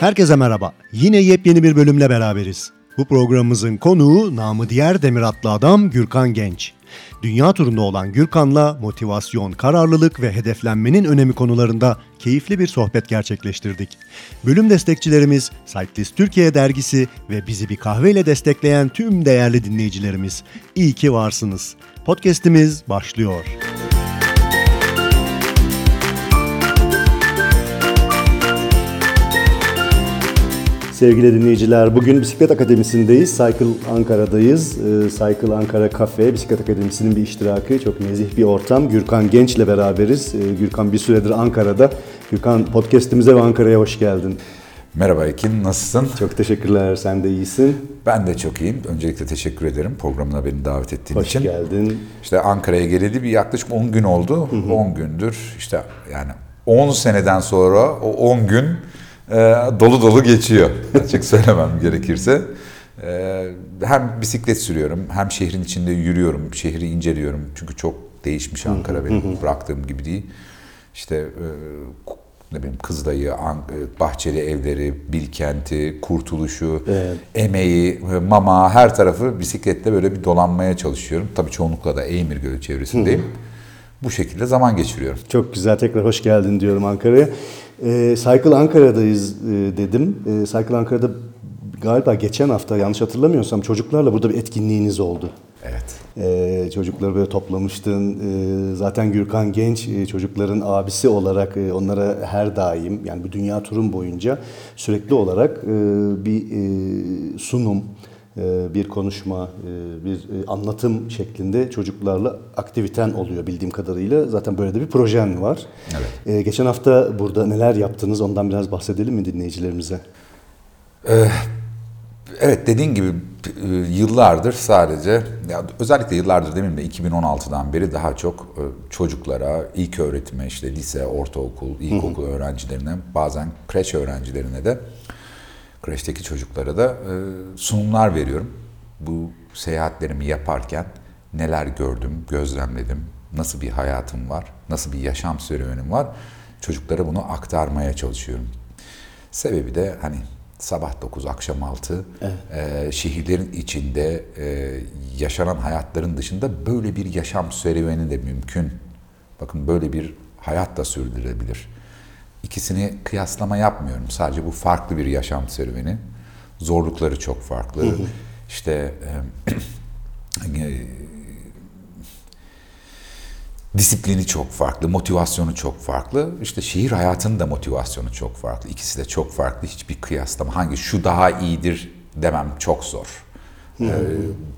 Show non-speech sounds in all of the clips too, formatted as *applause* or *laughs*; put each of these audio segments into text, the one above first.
Herkese merhaba. Yine yepyeni bir bölümle beraberiz. Bu programımızın konuğu namı diğer Demir adlı adam Gürkan Genç. Dünya turunda olan Gürkan'la motivasyon, kararlılık ve hedeflenmenin önemi konularında keyifli bir sohbet gerçekleştirdik. Bölüm destekçilerimiz Cyclist Türkiye dergisi ve bizi bir kahveyle destekleyen tüm değerli dinleyicilerimiz. İyi ki varsınız. Podcast'imiz başlıyor. Sevgili dinleyiciler, bugün Bisiklet Akademisi'ndeyiz. Cycle Ankara'dayız. Ee, Cycle Ankara Cafe, Bisiklet Akademisi'nin bir iştirakı. Çok nezih bir ortam. Gürkan Genç'le beraberiz. Ee, Gürkan bir süredir Ankara'da. Gürkan podcast'imize ve Ankara'ya hoş geldin. Merhaba Ekin, nasılsın? Çok teşekkürler, sen de iyisin. Ben de çok iyiyim. Öncelikle teşekkür ederim programına beni davet ettiğin hoş için. Hoş geldin. İşte Ankara'ya geleli bir yaklaşık 10 gün oldu. Hı hı. 10 gündür işte yani 10 seneden sonra o 10 gün dolu dolu geçiyor. *laughs* Açık söylemem gerekirse. E, hem bisiklet sürüyorum, hem şehrin içinde yürüyorum, şehri inceliyorum. Çünkü çok değişmiş Ankara benim bıraktığım gibi değil. İşte e, ne bileyim Kızılay'ı, Bahçeli Evleri, Bilkent'i, Kurtuluş'u, evet. Emeği, Mama her tarafı bisikletle böyle bir dolanmaya çalışıyorum. Tabii çoğunlukla da Eymir Gölü çevresindeyim. Hı hı. Bu şekilde zaman geçiriyorum. Çok güzel. Tekrar hoş geldin diyorum Ankara'ya. E, Cycle Ankara'dayız e, dedim. E, Cycle Ankara'da galiba geçen hafta yanlış hatırlamıyorsam çocuklarla burada bir etkinliğiniz oldu. Evet. Ee, çocukları böyle toplamıştın. Ee, zaten Gürkan Genç e, çocukların abisi olarak e, onlara her daim yani bu dünya turun boyunca sürekli olarak e, bir e, sunum, bir konuşma, e, bir e, anlatım şeklinde çocuklarla aktiviten oluyor bildiğim kadarıyla. Zaten böyle de bir projen var. Evet. E, geçen hafta burada neler yaptınız ondan biraz bahsedelim mi dinleyicilerimize? Evet dediğin gibi e, yıllardır sadece ya özellikle yıllardır demeyeyim de 2016'dan beri daha çok e, çocuklara ilk öğretime işte lise, ortaokul, ilkokul hı hı. öğrencilerine bazen kreş öğrencilerine de kreşteki çocuklara da e, sunumlar veriyorum. Bu seyahatlerimi yaparken neler gördüm, gözlemledim, nasıl bir hayatım var, nasıl bir yaşam serüvenim var çocuklara bunu aktarmaya çalışıyorum. Sebebi de hani sabah 9 akşam 6 evet. e, şehirlerin içinde e, yaşanan hayatların dışında böyle bir yaşam serüveni de mümkün. Bakın böyle bir hayat da sürdürülebilir. İkisini kıyaslama yapmıyorum. Sadece bu farklı bir yaşam serüveni. Zorlukları çok farklı. Hı hı. İşte e, Disiplini çok farklı, motivasyonu çok farklı. İşte şehir hayatının da motivasyonu çok farklı. İkisi de çok farklı. Hiçbir kıyaslama. Hangi şu daha iyidir demem çok zor. Ee,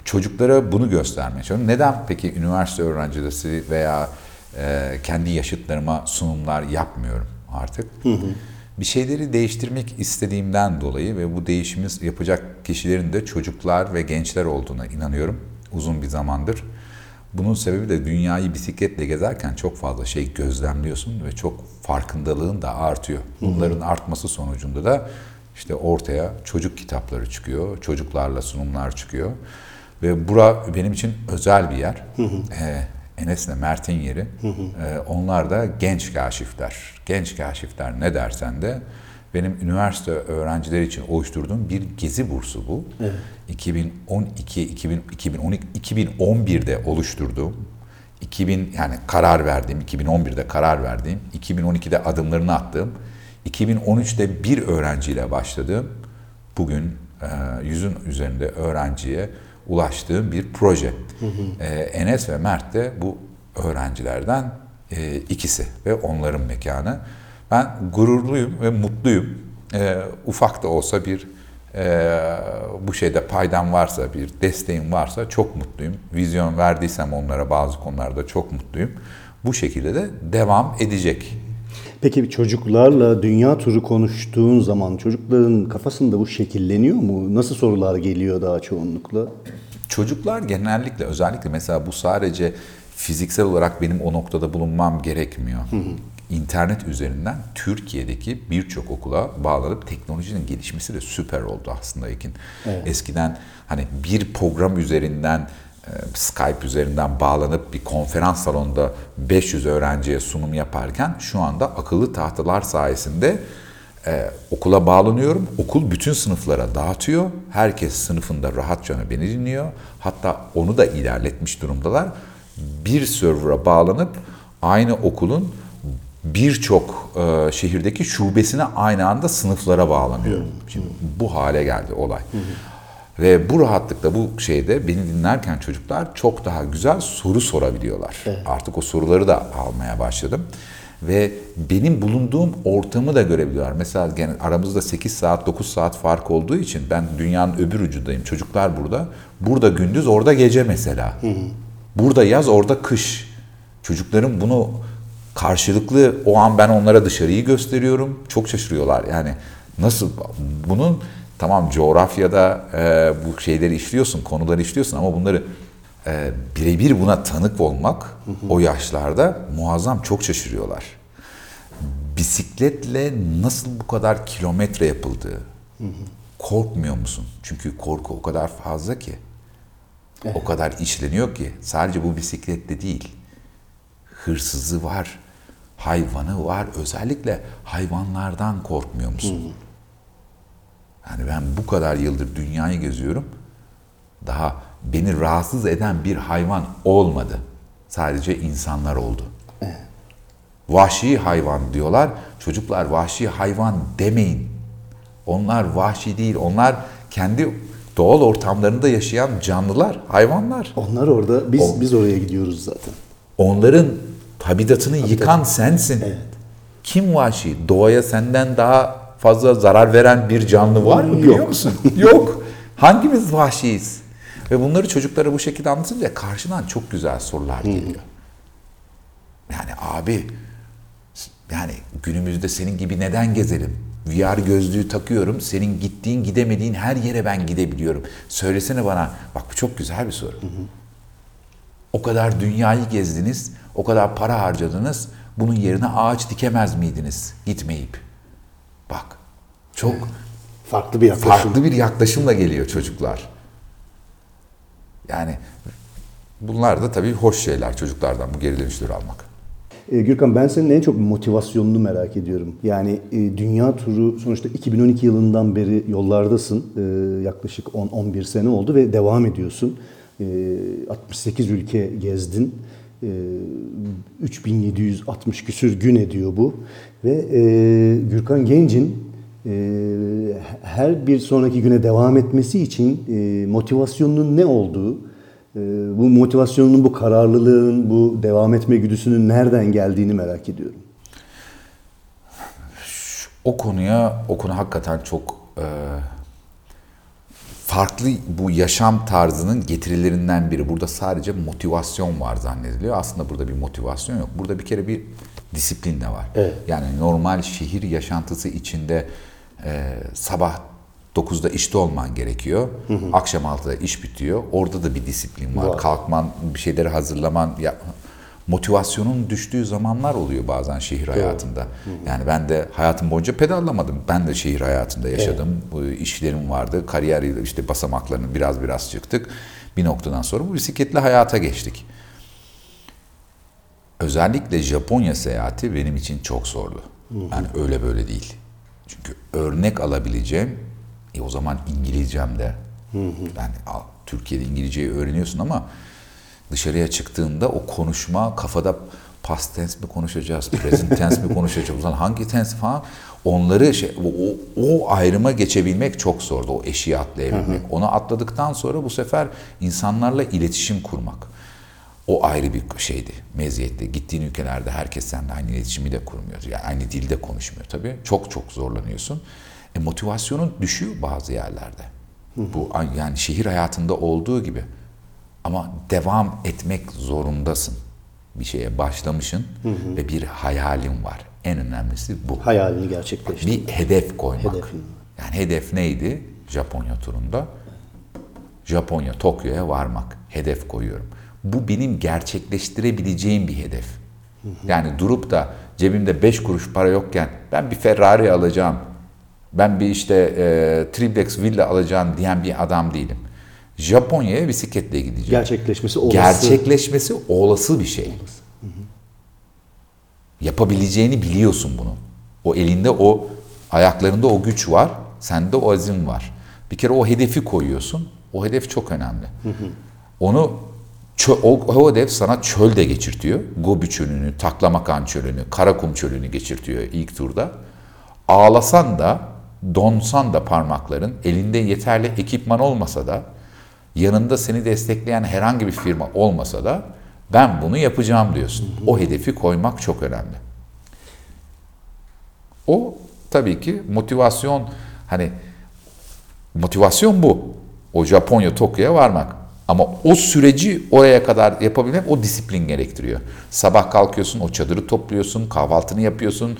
çocuklara bunu göstermeye çalışıyorum. Neden peki üniversite öğrencisi veya e, kendi yaşıtlarıma sunumlar yapmıyorum artık? Hı hı. Bir şeyleri değiştirmek istediğimden dolayı ve bu değişimi yapacak kişilerin de çocuklar ve gençler olduğuna inanıyorum uzun bir zamandır. Bunun sebebi de dünyayı bisikletle gezerken çok fazla şey gözlemliyorsun ve çok farkındalığın da artıyor. Bunların artması sonucunda da işte ortaya çocuk kitapları çıkıyor, çocuklarla sunumlar çıkıyor. Ve bura benim için özel bir yer. Ee, Enes'le Mert'in yeri. Ee, onlar da genç kaşifler. Genç kaşifler ne dersen de benim üniversite öğrencileri için oluşturduğum bir gezi bursu bu. Evet. 2012, 2000, 2012, 2011'de oluşturduğum, 2000 yani karar verdiğim, 2011'de karar verdiğim, 2012'de adımlarını attığım, 2013'te bir öğrenciyle başladığım, bugün e, yüzün üzerinde öğrenciye ulaştığım bir proje. Hı hı. E, Enes ve Mert de bu öğrencilerden e, ikisi ve onların mekanı. Ben gururluyum ve mutluyum. E, ufak da olsa bir e, bu şeyde paydam varsa, bir desteğim varsa çok mutluyum. Vizyon verdiysem onlara bazı konularda çok mutluyum. Bu şekilde de devam edecek. Peki çocuklarla dünya turu konuştuğun zaman çocukların kafasında bu şekilleniyor mu? Nasıl sorular geliyor daha çoğunlukla? Çocuklar genellikle özellikle mesela bu sadece fiziksel olarak benim o noktada bulunmam gerekmiyor. Hı hı internet üzerinden Türkiye'deki birçok okula bağlanıp teknolojinin gelişmesi de süper oldu aslında Ekin. Evet. Eskiden hani bir program üzerinden Skype üzerinden bağlanıp bir konferans salonunda 500 öğrenciye sunum yaparken şu anda akıllı tahtalar sayesinde e, okula bağlanıyorum. Okul bütün sınıflara dağıtıyor. Herkes sınıfında rahatça beni dinliyor. Hatta onu da ilerletmiş durumdalar. Bir server'a bağlanıp aynı okulun birçok e, şehirdeki şubesine aynı anda sınıflara bağlanıyorum. Şimdi bu hale geldi olay. Ve bu rahatlıkla bu şeyde beni dinlerken çocuklar çok daha güzel soru sorabiliyorlar. Artık o soruları da almaya başladım. Ve benim bulunduğum ortamı da görebiliyorlar. Mesela gene aramızda 8 saat 9 saat fark olduğu için ben dünyanın öbür ucundayım. Çocuklar burada. Burada gündüz orada gece mesela. Burada yaz orada kış. Çocukların bunu karşılıklı o an ben onlara dışarıyı gösteriyorum. Çok şaşırıyorlar. Yani nasıl bunun tamam coğrafyada e, bu şeyleri işliyorsun, konuları işliyorsun ama bunları e, birebir buna tanık olmak hı hı. o yaşlarda muazzam çok şaşırıyorlar. Bisikletle nasıl bu kadar kilometre yapıldığı hı hı. korkmuyor musun? Çünkü korku o kadar fazla ki. Evet. O kadar işleniyor ki sadece bu bisikletle değil. Hırsızı var, hayvanı var. Özellikle hayvanlardan korkmuyor musun? Hı hı. Yani ben bu kadar yıldır dünyayı geziyorum. Daha beni rahatsız eden bir hayvan olmadı. Sadece insanlar oldu. Vahşi hayvan diyorlar. Çocuklar vahşi hayvan demeyin. Onlar vahşi değil. Onlar kendi doğal ortamlarında yaşayan canlılar, hayvanlar. Onlar orada, biz o, biz oraya gidiyoruz zaten. Onların habitatını Habitat. yıkan sensin. Evet. Kim vahşi? Doğaya senden daha fazla zarar veren bir canlı var mı biliyor Yok. musun? *laughs* Yok. Hangimiz vahşiyiz? Ve bunları çocuklara bu şekilde anlatınca karşıdan çok güzel sorular geliyor. Yani abi yani günümüzde senin gibi neden gezelim? VR gözlüğü takıyorum. Senin gittiğin gidemediğin her yere ben gidebiliyorum. Söylesene bana. Bak bu çok güzel bir soru. Hı hı. O kadar dünyayı gezdiniz. O kadar para harcadınız. Bunun yerine ağaç dikemez miydiniz gitmeyip? Bak çok farklı bir yaklaşım. Farklı bir yaklaşımla geliyor çocuklar. Yani bunlar da tabii hoş şeyler çocuklardan bu geri dönüşleri almak. E, Gürkan ben senin en çok motivasyonunu merak ediyorum. Yani e, dünya turu sonuçta 2012 yılından beri yollardasın. E, yaklaşık 10-11 sene oldu ve devam ediyorsun. E, 68 ülke gezdin. E, 3760 küsür gün ediyor bu. Ve e, Gürkan Genc'in e, her bir sonraki güne devam etmesi için e, motivasyonunun ne olduğu, bu motivasyonun, bu kararlılığın, bu devam etme güdüsünün nereden geldiğini merak ediyorum. O konuya, o konu hakikaten çok e, farklı bu yaşam tarzının getirilerinden biri. Burada sadece motivasyon var zannediliyor. Aslında burada bir motivasyon yok. Burada bir kere bir disiplin de var. Evet. Yani normal şehir yaşantısı içinde e, sabah 9'da işte olman gerekiyor. Hı hı. Akşam 6'da iş bitiyor. Orada da bir disiplin var. var. Kalkman, bir şeyleri hazırlaman, ya, motivasyonun düştüğü zamanlar oluyor bazen şehir hayatında. Yani ben de hayatım boyunca pedallamadım. Ben de şehir hayatında yaşadım. Evet. İşlerim vardı. Kariyer işte basamaklarını biraz biraz çıktık. Bir noktadan sonra bu bisikletli hayata geçtik. Özellikle Japonya seyahati benim için çok zordu. Yani öyle böyle değil. Çünkü örnek alabileceğim, e o zaman İngilizcem de. Hı hı. Yani Türkiye'de İngilizceyi öğreniyorsun ama dışarıya çıktığında o konuşma kafada past tense mi konuşacağız, present tense mi konuşacağız, o hangi tense falan onları şey, o, o ayrıma geçebilmek çok zordu. O eşiği atlayabilmek. Hı hı. Onu atladıktan sonra bu sefer insanlarla iletişim kurmak. O ayrı bir şeydi, meziyetli. Gittiğin ülkelerde herkes seninle aynı iletişimi de kurmuyor. Yani aynı dilde konuşmuyor tabii. Çok çok zorlanıyorsun. E, motivasyonun düşüyor bazı yerlerde. Hı hı. Bu yani şehir hayatında olduğu gibi. Ama devam etmek zorundasın. Bir şeye başlamışsın hı hı. ve bir hayalin var. En önemlisi bu. Hayalini gerçekleştirmek. Bir hedef koymak. Hedefin. Yani hedef neydi? Japonya turunda. Japonya, Tokyo'ya varmak. Hedef koyuyorum bu benim gerçekleştirebileceğim bir hedef. Yani durup da cebimde 5 kuruş para yokken ben bir Ferrari alacağım, ben bir işte e, triplex villa alacağım diyen bir adam değilim. Japonya'ya bisikletle gideceğim. Gerçekleşmesi olası. Gerçekleşmesi olası bir şey. Olası. Yapabileceğini biliyorsun bunu. O elinde o Ayaklarında o güç var, sende o azim var. Bir kere o hedefi koyuyorsun. O hedef çok önemli. Onu çö- o, o hedef sana çöl de geçirtiyor. Gobi çölünü, Taklamakan çölünü, Karakum çölünü geçirtiyor ilk turda. Ağlasan da, donsan da parmakların, elinde yeterli ekipman olmasa da, yanında seni destekleyen herhangi bir firma olmasa da ben bunu yapacağım diyorsun. O hedefi koymak çok önemli. O tabii ki motivasyon hani motivasyon bu. O Japonya Tokyo'ya varmak. Ama o süreci oraya kadar yapabilmek o disiplin gerektiriyor. Sabah kalkıyorsun, o çadırı topluyorsun, kahvaltını yapıyorsun,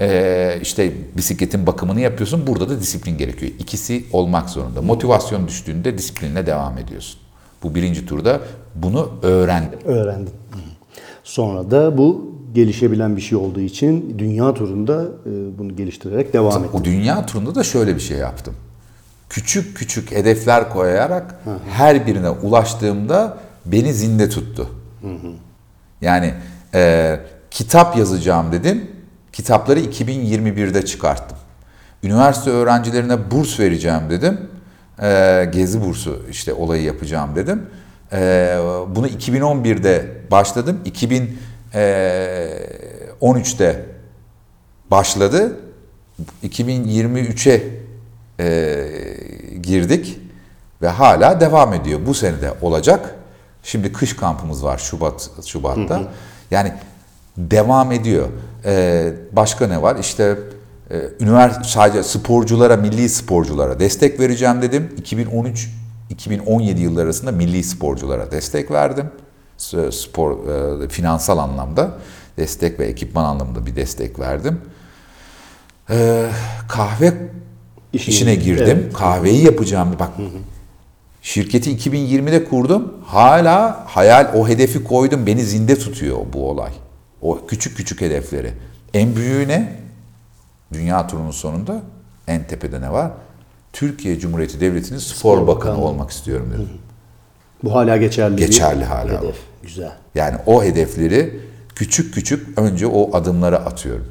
ee, işte bisikletin bakımını yapıyorsun. Burada da disiplin gerekiyor. İkisi olmak zorunda. Motivasyon düştüğünde disiplinle devam ediyorsun. Bu birinci turda bunu öğrendim. Öğrendim. Sonra da bu gelişebilen bir şey olduğu için dünya turunda e, bunu geliştirerek devam ettim. O dünya turunda da şöyle bir şey yaptım. Küçük küçük hedefler koyarak her birine ulaştığımda beni zinde tuttu. Yani e, kitap yazacağım dedim. Kitapları 2021'de çıkarttım. Üniversite öğrencilerine burs vereceğim dedim. E, gezi bursu işte olayı yapacağım dedim. E, bunu 2011'de başladım. 2013'te başladı. 2023'e e, girdik ve hala devam ediyor. Bu sene de olacak. Şimdi kış kampımız var Şubat Şubat'ta. Yani devam ediyor. E, başka ne var? İşte e, üniversite sadece sporculara, milli sporculara destek vereceğim dedim. 2013 2017 yılları arasında milli sporculara destek verdim. Spor e, finansal anlamda destek ve ekipman anlamında bir destek verdim. Ee, kahve İşine- işine girdim. evet. Kahveyi yapacağım. Bak şirketi 2020'de kurdum. Hala hayal o hedefi koydum. Beni zinde tutuyor bu olay. O küçük küçük hedefleri. En büyüğü ne? Dünya turunun sonunda en tepede ne var? Türkiye Cumhuriyeti Devleti'nin spor, Spor bakanı Bakanı. olmak istiyorum dedim. Bu hala geçerli. Geçerli hala. Hedef. Güzel. Yani o hedefleri küçük küçük önce o adımlara atıyorum.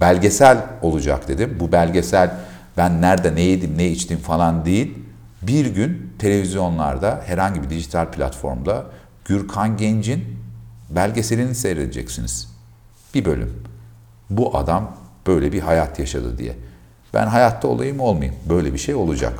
Belgesel olacak dedim. Bu belgesel ben nerede ne yedim ne içtim falan değil. Bir gün televizyonlarda herhangi bir dijital platformda Gürkan Genç'in belgeselini seyredeceksiniz. Bir bölüm. Bu adam böyle bir hayat yaşadı diye. Ben hayatta olayım olmayayım. Böyle bir şey olacak.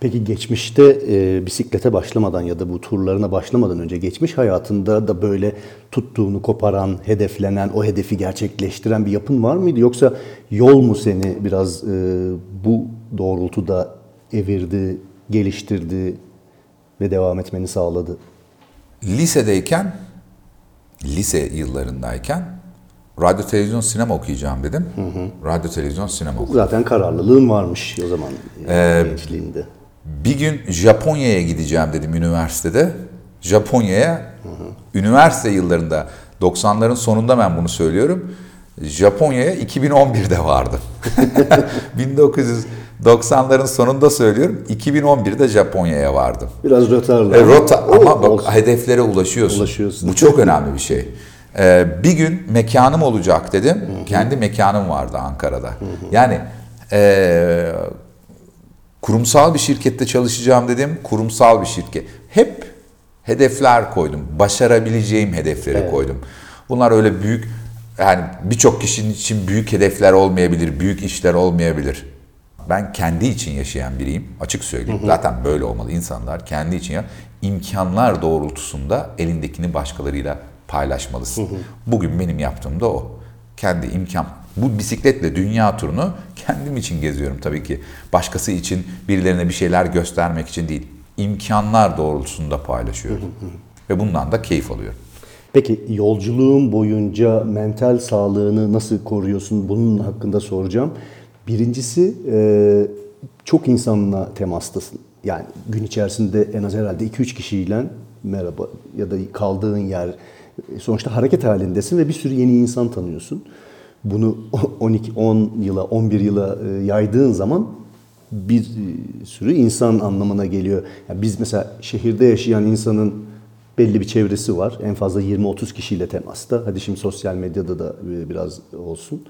Peki geçmişte e, bisiklete başlamadan ya da bu turlarına başlamadan önce geçmiş hayatında da böyle tuttuğunu koparan, hedeflenen, o hedefi gerçekleştiren bir yapın var mıydı? Yoksa yol mu seni biraz e, bu doğrultuda evirdi, geliştirdi ve devam etmeni sağladı? Lisedeyken, lise yıllarındayken radyo, televizyon, sinema okuyacağım dedim. Radyo, televizyon, sinema okudum. Zaten kararlılığın varmış o zaman e, gençliğinde. Bir gün Japonya'ya gideceğim dedim üniversitede. Japonya'ya, üniversite yıllarında, 90'ların sonunda ben bunu söylüyorum. Japonya'ya 2011'de vardım. *laughs* *laughs* 1990'ların sonunda söylüyorum. 2011'de Japonya'ya vardım. Biraz rötarlı. E, rota ama bak olsun. hedeflere ulaşıyorsun. Ulaşıyorsun. Bu çok önemli bir şey. Ee, bir gün mekanım olacak dedim. Kendi mekanım vardı Ankara'da. Yani e, kurumsal bir şirkette çalışacağım dedim. Kurumsal bir şirket. Hep hedefler koydum. Başarabileceğim hedefleri koydum. Bunlar öyle büyük yani birçok kişinin için büyük hedefler olmayabilir, büyük işler olmayabilir. Ben kendi için yaşayan biriyim. Açık söyleyeyim. Zaten böyle olmalı. İnsanlar kendi için ya imkanlar doğrultusunda elindekini başkalarıyla paylaşmalısın. Bugün benim yaptığım da o. Kendi imkan. Bu bisikletle dünya turunu kendim için geziyorum tabii ki. Başkası için birilerine bir şeyler göstermek için değil. İmkanlar doğrultusunda paylaşıyorum. Ve bundan da keyif alıyorum. Peki yolculuğun boyunca mental sağlığını nasıl koruyorsun? Bunun hakkında soracağım. Birincisi e, çok insanla temastasın. Yani gün içerisinde en az herhalde 2-3 kişiyle merhaba ya da kaldığın yer e, sonuçta hareket halindesin ve bir sürü yeni insan tanıyorsun. Bunu *laughs* 12 10 yıla 11 yıla e, yaydığın zaman bir sürü insan anlamına geliyor. Yani biz mesela şehirde yaşayan insanın belli bir çevresi var. En fazla 20-30 kişiyle temasta. Hadi şimdi sosyal medyada da biraz olsun.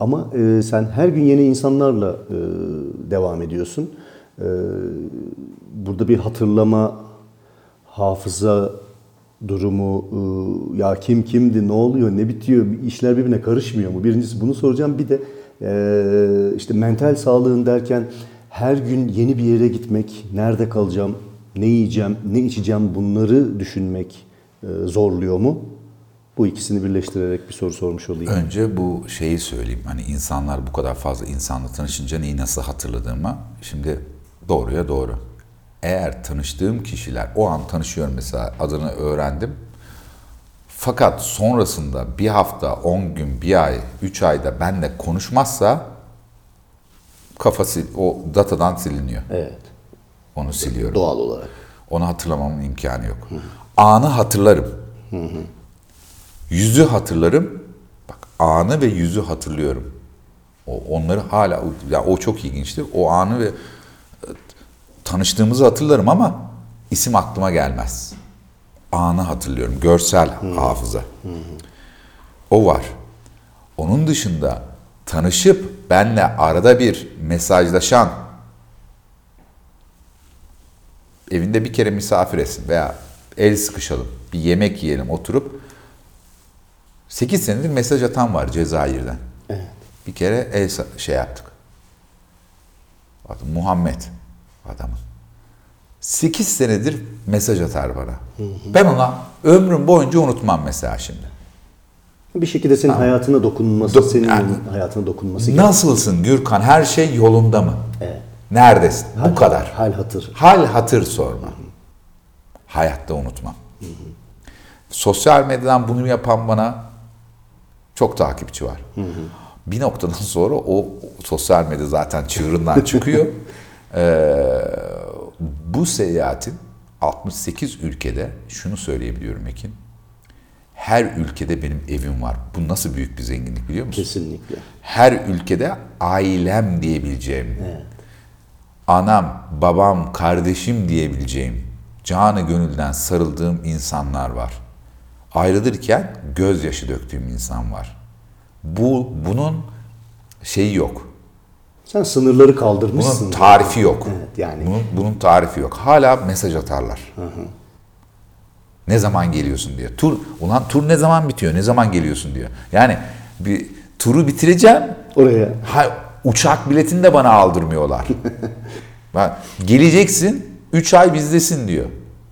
Ama e, sen her gün yeni insanlarla e, devam ediyorsun. E, burada bir hatırlama, hafıza durumu, e, ya kim kimdi, ne oluyor, ne bitiyor, işler birbirine karışmıyor mu? Birincisi bunu soracağım. Bir de e, işte mental sağlığın derken her gün yeni bir yere gitmek, nerede kalacağım, ne yiyeceğim, ne içeceğim bunları düşünmek e, zorluyor mu? Bu ikisini birleştirerek bir soru sormuş olayım. Önce bu şeyi söyleyeyim. Hani insanlar bu kadar fazla insanla tanışınca neyi nasıl hatırladığıma. Şimdi doğruya doğru. Eğer tanıştığım kişiler, o an tanışıyorum mesela adını öğrendim. Fakat sonrasında bir hafta, on gün, bir ay, üç ayda benle konuşmazsa kafası o datadan siliniyor. Evet. Onu siliyorum. Doğal olarak. Onu hatırlamamın imkanı yok. Anı hatırlarım. Yüzü hatırlarım. Bak anı ve yüzü hatırlıyorum. O, onları hala ya o çok ilginçtir. O anı ve e, tanıştığımızı hatırlarım ama isim aklıma gelmez. Anı hatırlıyorum. Görsel hafıza. O var. Onun dışında tanışıp benle arada bir mesajlaşan evinde bir kere misafir etsin veya el sıkışalım, bir yemek yiyelim oturup 8 senedir mesaj atan var Cezayir'den. Evet. Bir kere el şey yaptık. Adı Muhammed adamın. 8 senedir mesaj atar bana. Ben ona ömrüm boyunca unutmam mesela şimdi. Bir şekilde senin hayatına dokunması, Do- senin yani- hayatına dokunması. Nasılsın Gürkan? Her şey yolunda mı? Evet. Neredesin? Bu kadar. Hal hatır. Hal hatır sorma. Hayatta unutmam. Sosyal medyadan bunu yapan bana çok takipçi var. Bir noktadan *laughs* sonra o, sosyal medya zaten çığırından çıkıyor. *laughs* Ee, bu seyahatin 68 ülkede şunu söyleyebiliyorum Ekin. Her ülkede benim evim var. Bu nasıl büyük bir zenginlik biliyor musun? Kesinlikle. her ülkede ailem diyebileceğim, anam, babam, kardeşim diyebileceğim, canı gönülden sarıldığım insanlar var. Ayrılırken gözyaşı döktüğüm insan var. Bu bunun şeyi yok. Sen sınırları Bunun kaldırmışsın. tarifi yok. Evet, yani. Bunun, bunun tarifi yok. Hala mesaj atarlar. Ne zaman geliyorsun diyor. Tur, ulan tur ne zaman bitiyor? Ne zaman geliyorsun diyor. Yani bir turu bitireceğim. Oraya. Ha, uçak biletini de bana aldırmıyorlar. *laughs* Bak, geleceksin, 3 ay bizdesin diyor.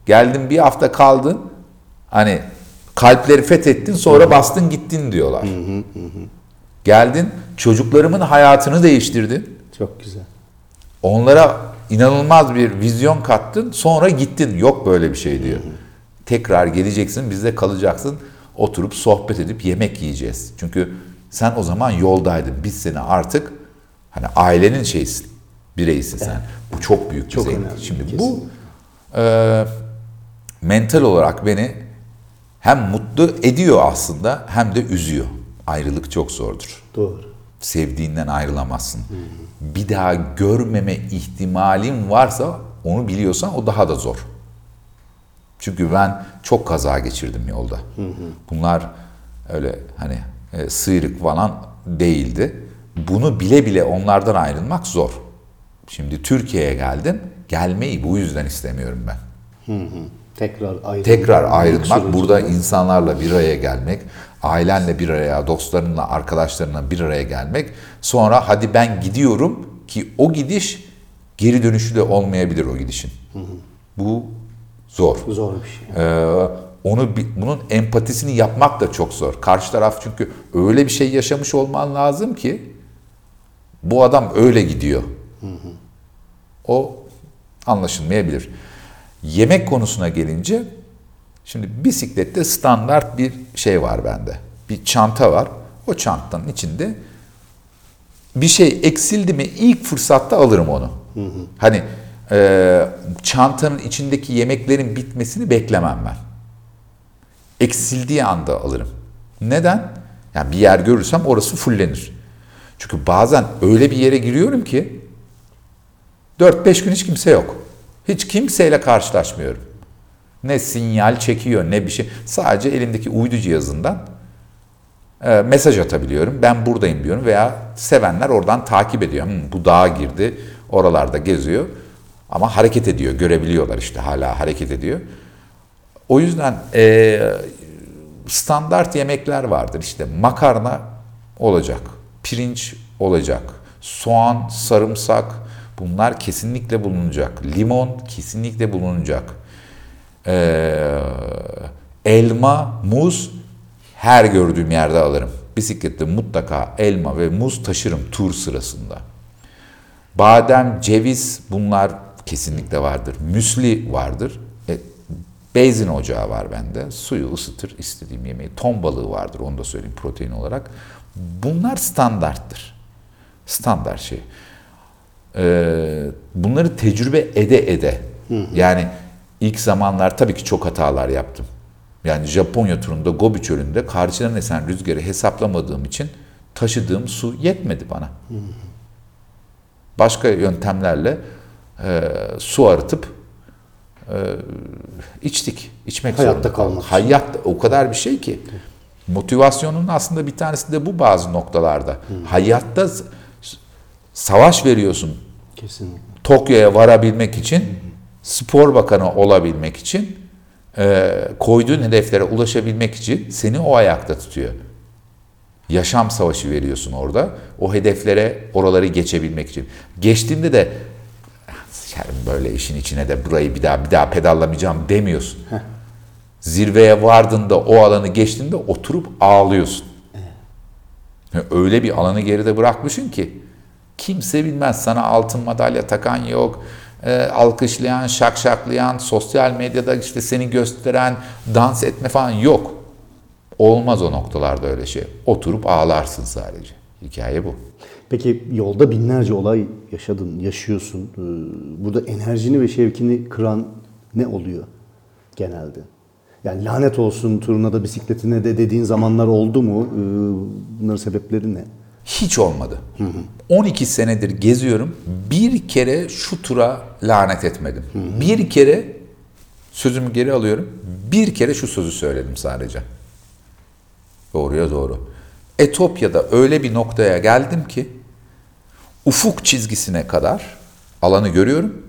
Geldin bir hafta kaldın. Hani kalpleri fethettin sonra bastın gittin diyorlar. Geldin çocuklarımın hayatını değiştirdin. Çok güzel. Onlara inanılmaz bir vizyon kattın sonra gittin. Yok böyle bir şey diyor. Tekrar geleceksin bizde kalacaksın. Oturup sohbet edip yemek yiyeceğiz. Çünkü sen o zaman yoldaydın. Biz seni artık hani ailenin şeysin. Bireysin sen. Bu çok büyük bir Çok zenginlik. Şimdi bu kesinlikle. e, mental olarak beni hem mutlu ediyor aslında hem de üzüyor. Ayrılık çok zordur Doğru. sevdiğinden ayrılamazsın. Bir daha görmeme ihtimalin varsa onu biliyorsan o daha da zor. Çünkü ben çok kaza geçirdim yolda. Bunlar öyle hani e, sıyrık falan değildi. Bunu bile bile onlardan ayrılmak zor. Şimdi Türkiye'ye geldim. Gelmeyi bu yüzden istemiyorum ben. Tekrar ayrılmak. Tekrar ayrılmak, burada insanlarla bir araya gelmek, ailenle bir araya, dostlarınla, arkadaşlarınla bir araya gelmek. Sonra hadi ben gidiyorum ki o gidiş geri dönüşü de olmayabilir o gidişin. Bu zor. Zor bir şey. Ee, onu bunun empatisini yapmak da çok zor. Karşı taraf çünkü öyle bir şey yaşamış olman lazım ki bu adam öyle gidiyor. O anlaşılmayabilir. Yemek konusuna gelince şimdi bisiklette standart bir şey var bende. Bir çanta var. O çantanın içinde bir şey eksildi mi ilk fırsatta alırım onu. Hani e, çantanın içindeki yemeklerin bitmesini beklemem ben. Eksildiği anda alırım. Neden? Yani bir yer görürsem orası fullenir. Çünkü bazen öyle bir yere giriyorum ki 4-5 gün hiç kimse yok. Hiç kimseyle karşılaşmıyorum. Ne sinyal çekiyor ne bir şey. Sadece elimdeki uydu cihazından e, mesaj atabiliyorum. Ben buradayım diyorum veya sevenler oradan takip ediyor. Hmm, bu dağa girdi, oralarda geziyor. Ama hareket ediyor, görebiliyorlar işte hala hareket ediyor. O yüzden e, standart yemekler vardır. İşte makarna olacak, pirinç olacak, soğan, sarımsak bunlar kesinlikle bulunacak. Limon kesinlikle bulunacak. Ee, elma, muz her gördüğüm yerde alırım. Bisiklette mutlaka elma ve muz taşırım tur sırasında. Badem, ceviz bunlar kesinlikle vardır. Müsli vardır. E, benzin ocağı var bende. Suyu ısıtır istediğim yemeği. Ton balığı vardır onu da söyleyeyim protein olarak. Bunlar standarttır. Standart şey. Ee, bunları tecrübe ede ede. Yani ilk zamanlar tabii ki çok hatalar yaptım. Yani Japonya turunda Gobi çölünde karşıdan esen rüzgarı hesaplamadığım için taşıdığım su yetmedi bana. Başka yöntemlerle e, su arıtıp e, içtik. İçmek Hayatta zorunda kalmak. Hayat o kadar bir şey ki. Motivasyonun aslında bir tanesi de bu bazı noktalarda. Hayatta savaş veriyorsun Kesinlikle. Tokyo'ya varabilmek için, spor bakanı olabilmek için, e, koyduğun hedeflere ulaşabilmek için seni o ayakta tutuyor. Yaşam savaşı veriyorsun orada. O hedeflere, oraları geçebilmek için. Geçtiğinde de "Sikerim böyle işin içine de burayı bir daha bir daha pedallamayacağım demiyorsun. Zirveye vardığında o alanı geçtiğinde oturup ağlıyorsun. Öyle bir alanı geride bırakmışsın ki kimse bilmez sana altın madalya takan yok. e, alkışlayan, şakşaklayan, sosyal medyada işte seni gösteren, dans etme falan yok. Olmaz o noktalarda öyle şey. Oturup ağlarsın sadece. Hikaye bu. Peki yolda binlerce olay yaşadın, yaşıyorsun. Ee, Burada enerjini ve şevkini kıran ne oluyor genelde? Yani lanet olsun turuna da bisikletine de dediğin zamanlar oldu mu? Ee, Bunların sebepleri ne? Hiç olmadı. 12 senedir geziyorum. Bir kere şu tura lanet etmedim. Bir kere sözümü geri alıyorum. Bir kere şu sözü söyledim sadece. Doğruya doğru. Etopya'da öyle bir noktaya geldim ki ufuk çizgisine kadar alanı görüyorum.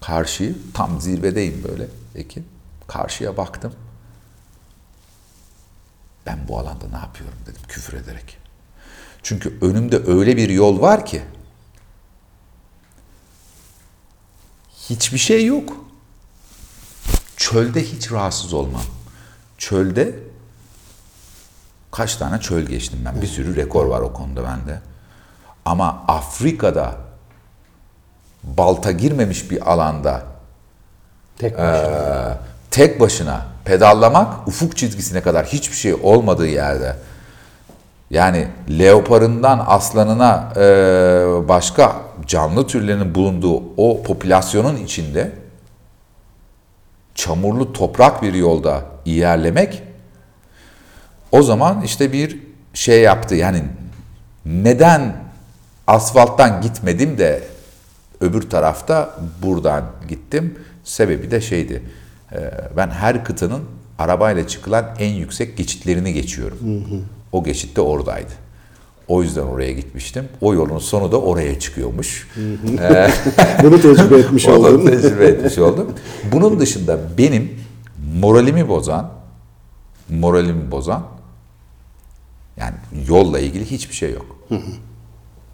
Karşıyı tam zirvedeyim böyle Ekin. Karşıya baktım. Ben bu alanda ne yapıyorum dedim küfür ederek. Çünkü önümde öyle bir yol var ki hiçbir şey yok. Çölde hiç rahatsız olmam. Çölde kaç tane çöl geçtim ben. Bir sürü rekor var o konuda bende. Ama Afrika'da balta girmemiş bir alanda Tek başına. ee, tek başına pedallamak ufuk çizgisine kadar hiçbir şey olmadığı yerde yani leoparından aslanına e, başka canlı türlerinin bulunduğu o popülasyonun içinde çamurlu toprak bir yolda ilerlemek o zaman işte bir şey yaptı yani neden asfalttan gitmedim de öbür tarafta buradan gittim. Sebebi de şeydi. E, Ben her kıtanın arabayla çıkılan en yüksek geçitlerini geçiyorum. O geçit de oradaydı. O yüzden oraya gitmiştim. O yolun sonu da oraya çıkıyormuş. *laughs* Bunu tecrübe etmiş *laughs* Onu oldun. tecrübe etmiş oldum. Bunun dışında benim moralimi bozan, moralimi bozan yani yolla ilgili hiçbir şey yok.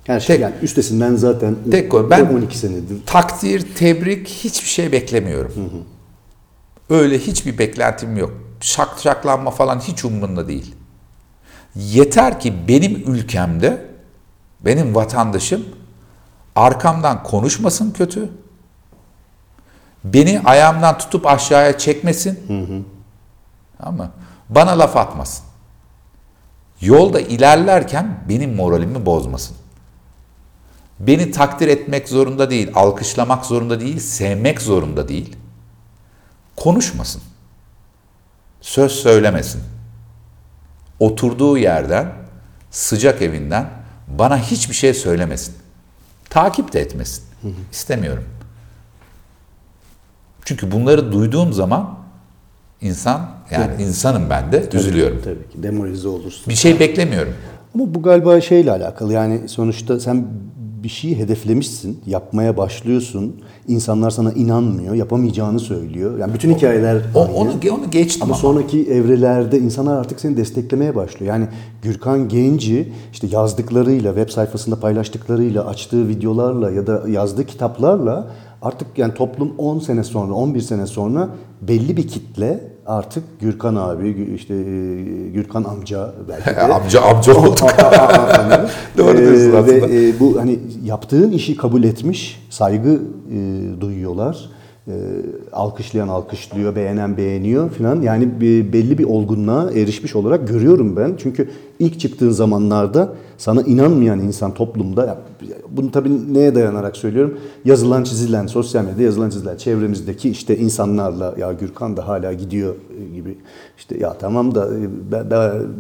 Her şey Tek- yani üstesinden zaten Tek konu, ben- 12 senedir. Takdir, tebrik hiçbir şey beklemiyorum. Öyle hiçbir beklentim yok. Şak şaklanma falan hiç umurumda değil. Yeter ki benim ülkemde benim vatandaşım arkamdan konuşmasın kötü. Beni ayağımdan tutup aşağıya çekmesin. Tamam mı? Bana laf atmasın. Yolda ilerlerken benim moralimi bozmasın. Beni takdir etmek zorunda değil, alkışlamak zorunda değil, sevmek zorunda değil. Konuşmasın. Söz söylemesin. Oturduğu yerden, sıcak evinden bana hiçbir şey söylemesin. Takip de etmesin. İstemiyorum. Çünkü bunları duyduğum zaman insan Yani insanım ben de üzülüyorum. Tabii ki demoralize olursun. Bir şey beklemiyorum. Ama bu galiba şeyle alakalı yani sonuçta sen bir şeyi hedeflemişsin, yapmaya başlıyorsun. İnsanlar sana inanmıyor, yapamayacağını söylüyor. Yani bütün hikayeler O, aynı. onu, onu geçtim Ama ama. sonraki evrelerde insanlar artık seni desteklemeye başlıyor. Yani Gürkan Genci işte yazdıklarıyla, web sayfasında paylaştıklarıyla, açtığı videolarla ya da yazdığı kitaplarla artık yani toplum 10 sene sonra, 11 sene sonra belli bir kitle artık Gürkan abi, işte e, Gürkan amca belki *laughs* de. amca amca olduk. *laughs* *laughs* Doğru Ee, diyorsun aslında. Ve bu hani yaptığın işi kabul etmiş, saygı e, duyuyorlar. E, alkışlayan alkışlıyor, beğenen beğeniyor falan. Yani bir, belli bir olgunluğa erişmiş olarak görüyorum ben. Çünkü ilk çıktığın zamanlarda sana inanmayan insan toplumda, bunu tabii neye dayanarak söylüyorum? Yazılan çizilen, sosyal medyada yazılan çizilen çevremizdeki işte insanlarla ya Gürkan da hala gidiyor e, gibi işte ya tamam da e,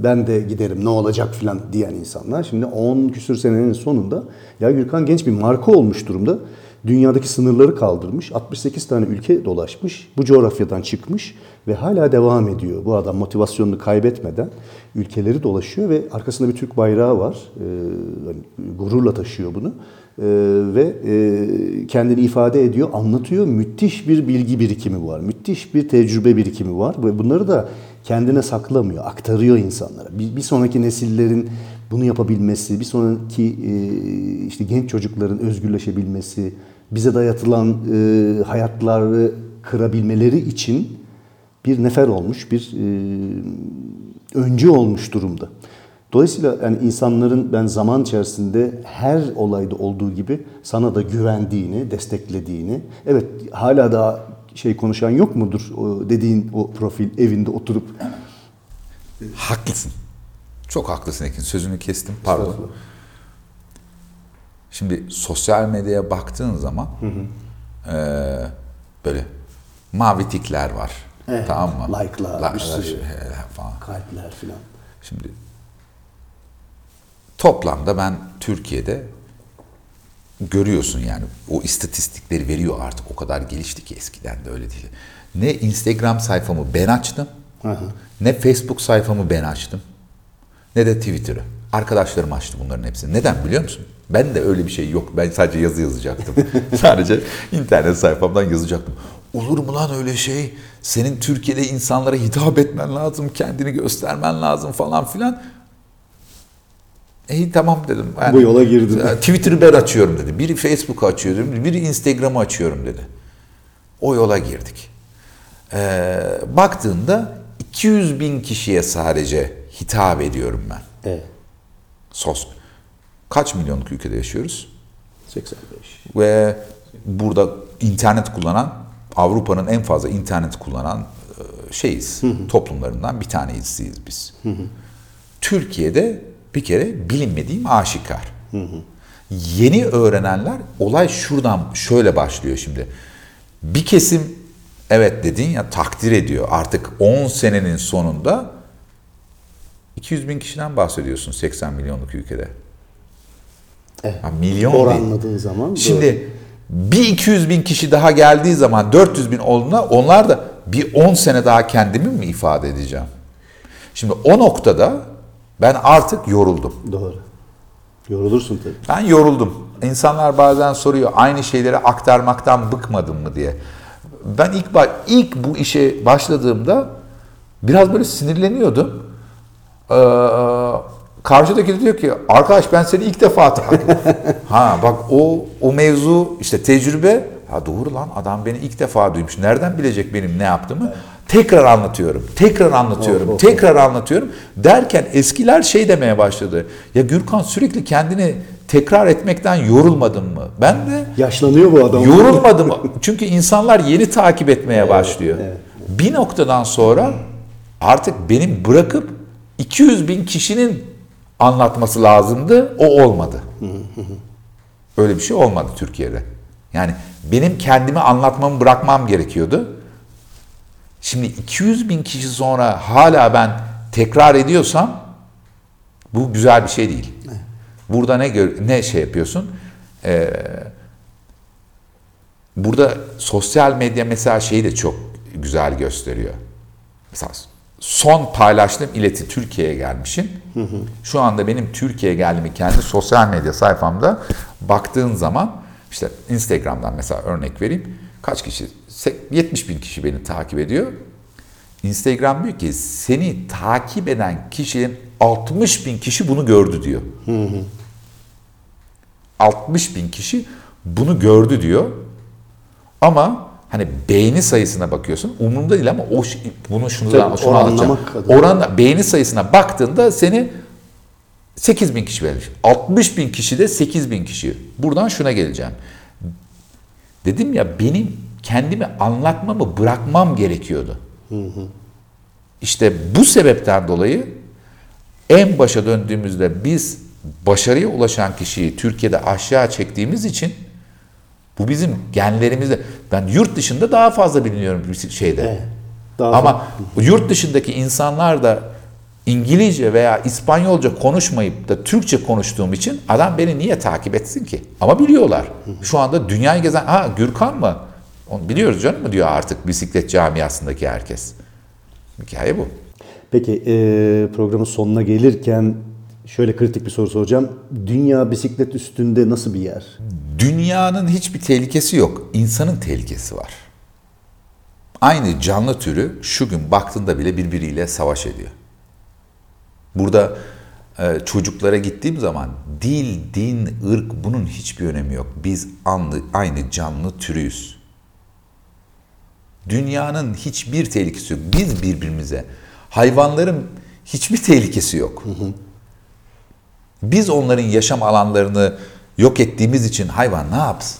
ben de giderim ne olacak falan diyen insanlar. Şimdi 10 küsür senenin sonunda ya Gürkan genç bir marka olmuş durumda. Dünyadaki sınırları kaldırmış. 68 tane ülke dolaşmış. Bu coğrafyadan çıkmış ve hala devam ediyor. Bu adam motivasyonunu kaybetmeden ülkeleri dolaşıyor ve arkasında bir Türk bayrağı var. Hani gururla taşıyor bunu. Ee, ve e, kendini ifade ediyor, anlatıyor. Müthiş bir bilgi birikimi var. Müthiş bir tecrübe birikimi var. Ve bunları da kendine saklamıyor, aktarıyor insanlara. Bir, bir sonraki nesillerin bunu yapabilmesi, bir sonraki e, işte genç çocukların özgürleşebilmesi, bize dayatılan e, hayatları kırabilmeleri için bir nefer olmuş, bir e, öncü olmuş durumda. Dolayısıyla yani insanların ben zaman içerisinde her olayda olduğu gibi sana da güvendiğini, desteklediğini, evet hala daha şey konuşan yok mudur o dediğin o profil evinde oturup Haklısın. Çok haklısın Ekin. Sözünü kestim. Pardon. Şimdi sosyal medyaya baktığın zaman eee, böyle mavi tikler var. Evet, Tamam mı? like'lar, bir sürü. şey, falan. kalpler filan. Şimdi toplamda ben Türkiye'de görüyorsun yani o istatistikleri veriyor artık o kadar gelişti ki eskiden de öyle değil. Ne Instagram sayfamı ben açtım, ne Facebook sayfamı ben açtım, ne de Twitter'ı. Arkadaşlarım açtı bunların hepsini. Neden biliyor musun? Ben de öyle bir şey yok. Ben sadece yazı yazacaktım. *laughs* sadece internet sayfamdan yazacaktım. Olur mu lan öyle şey? Senin Türkiye'de insanlara hitap etmen lazım, kendini göstermen lazım falan filan. İyi tamam dedim. Yani, Bu yola girdin. *laughs* Twitter'ı ben açıyorum dedi. Biri Facebook'u açıyor dedi. Biri Instagram'ı açıyorum dedi. O yola girdik. Ee, baktığında 200 bin kişiye sadece hitap ediyorum ben. Evet. Sos. Kaç milyonluk ülkede yaşıyoruz? 85. Ve burada internet kullanan, Avrupa'nın en fazla internet kullanan e, şeyiz. Toplumlarından bir tanesiyiz biz. Türkiye'de bir kere bilinmediğim aşikar. Yeni öğrenenler olay şuradan şöyle başlıyor şimdi. Bir kesim evet dedin ya takdir ediyor. Artık 10 senenin sonunda 200 bin kişiden bahsediyorsun 80 milyonluk ülkede. Evet. Ha, milyon. Oranladığın zaman doğru. Şimdi bir 200 bin kişi daha geldiği zaman 400 bin olduğunda onlar da bir 10 sene daha kendimi mi ifade edeceğim? Şimdi o noktada ben artık yoruldum. doğru. Yorulursun tabii. Ben yoruldum. İnsanlar bazen soruyor aynı şeyleri aktarmaktan bıkmadın mı diye. Ben ilk ilk bu işe başladığımda biraz böyle sinirleniyordum. Ee, karşıdaki de diyor ki arkadaş ben seni ilk defa takip *laughs* Ha bak o o mevzu işte tecrübe. Ha doğru lan adam beni ilk defa duymuş. Nereden bilecek benim ne yaptığımı? Tekrar anlatıyorum. Tekrar anlatıyorum. Of, of, tekrar anlatıyorum. Derken eskiler şey demeye başladı. Ya Gürkan sürekli kendini tekrar etmekten yorulmadın mı? Ben de Yaşlanıyor bu adam. Yorulmadım. *laughs* Çünkü insanlar yeni takip etmeye başlıyor. Bir noktadan sonra artık benim bırakıp 200 bin kişinin anlatması lazımdı. O olmadı. Öyle bir şey olmadı Türkiye'de. Yani benim kendimi anlatmamı bırakmam gerekiyordu. Şimdi 200 bin kişi sonra hala ben tekrar ediyorsam bu güzel bir şey değil. Burada ne ne şey yapıyorsun? Ee, burada sosyal medya mesela şeyi de çok güzel gösteriyor. Mesela son paylaştığım ileti Türkiye'ye gelmişim. Şu anda benim Türkiye'ye geldiğimi kendi sosyal medya sayfamda baktığın zaman işte Instagram'dan mesela örnek vereyim. Kaç kişi? 70 bin kişi beni takip ediyor. Instagram diyor ki seni takip eden kişinin 60 bin kişi bunu gördü diyor. 60 bin kişi bunu gördü diyor. Ama hani beğeni sayısına bakıyorsun. Umurumda değil ama o bunu şunu Tabii, şunu anlatacağım. Oran beğeni sayısına baktığında seni 8 bin kişi vermiş. 60 bin kişi de 8 bin kişi. Buradan şuna geleceğim. Dedim ya benim kendimi anlatmamı bırakmam gerekiyordu. İşte bu sebepten dolayı en başa döndüğümüzde biz başarıya ulaşan kişiyi Türkiye'de aşağı çektiğimiz için bu bizim genlerimizde. Ben yurt dışında daha fazla biliniyorum bir şeyde. Evet, daha Ama yurt dışındaki insanlar da İngilizce veya İspanyolca konuşmayıp da Türkçe konuştuğum için adam beni niye takip etsin ki? Ama biliyorlar. Şu anda dünyayı gezen, ha Gürkan mı? Onu biliyoruz canım mı diyor artık bisiklet camiasındaki herkes. Hikaye bu. Peki e, programın sonuna gelirken şöyle kritik bir soru soracağım. Dünya bisiklet üstünde nasıl bir yer? Dünyanın hiçbir tehlikesi yok. İnsanın tehlikesi var. Aynı canlı türü şu gün baktığında bile birbiriyle savaş ediyor. Burada e, çocuklara gittiğim zaman dil, din, ırk bunun hiçbir önemi yok. Biz anlı, aynı canlı türüyüz. Dünyanın hiçbir tehlikesi yok. Biz birbirimize, hayvanların hiçbir tehlikesi yok. Biz onların yaşam alanlarını yok ettiğimiz için hayvan ne yapsın?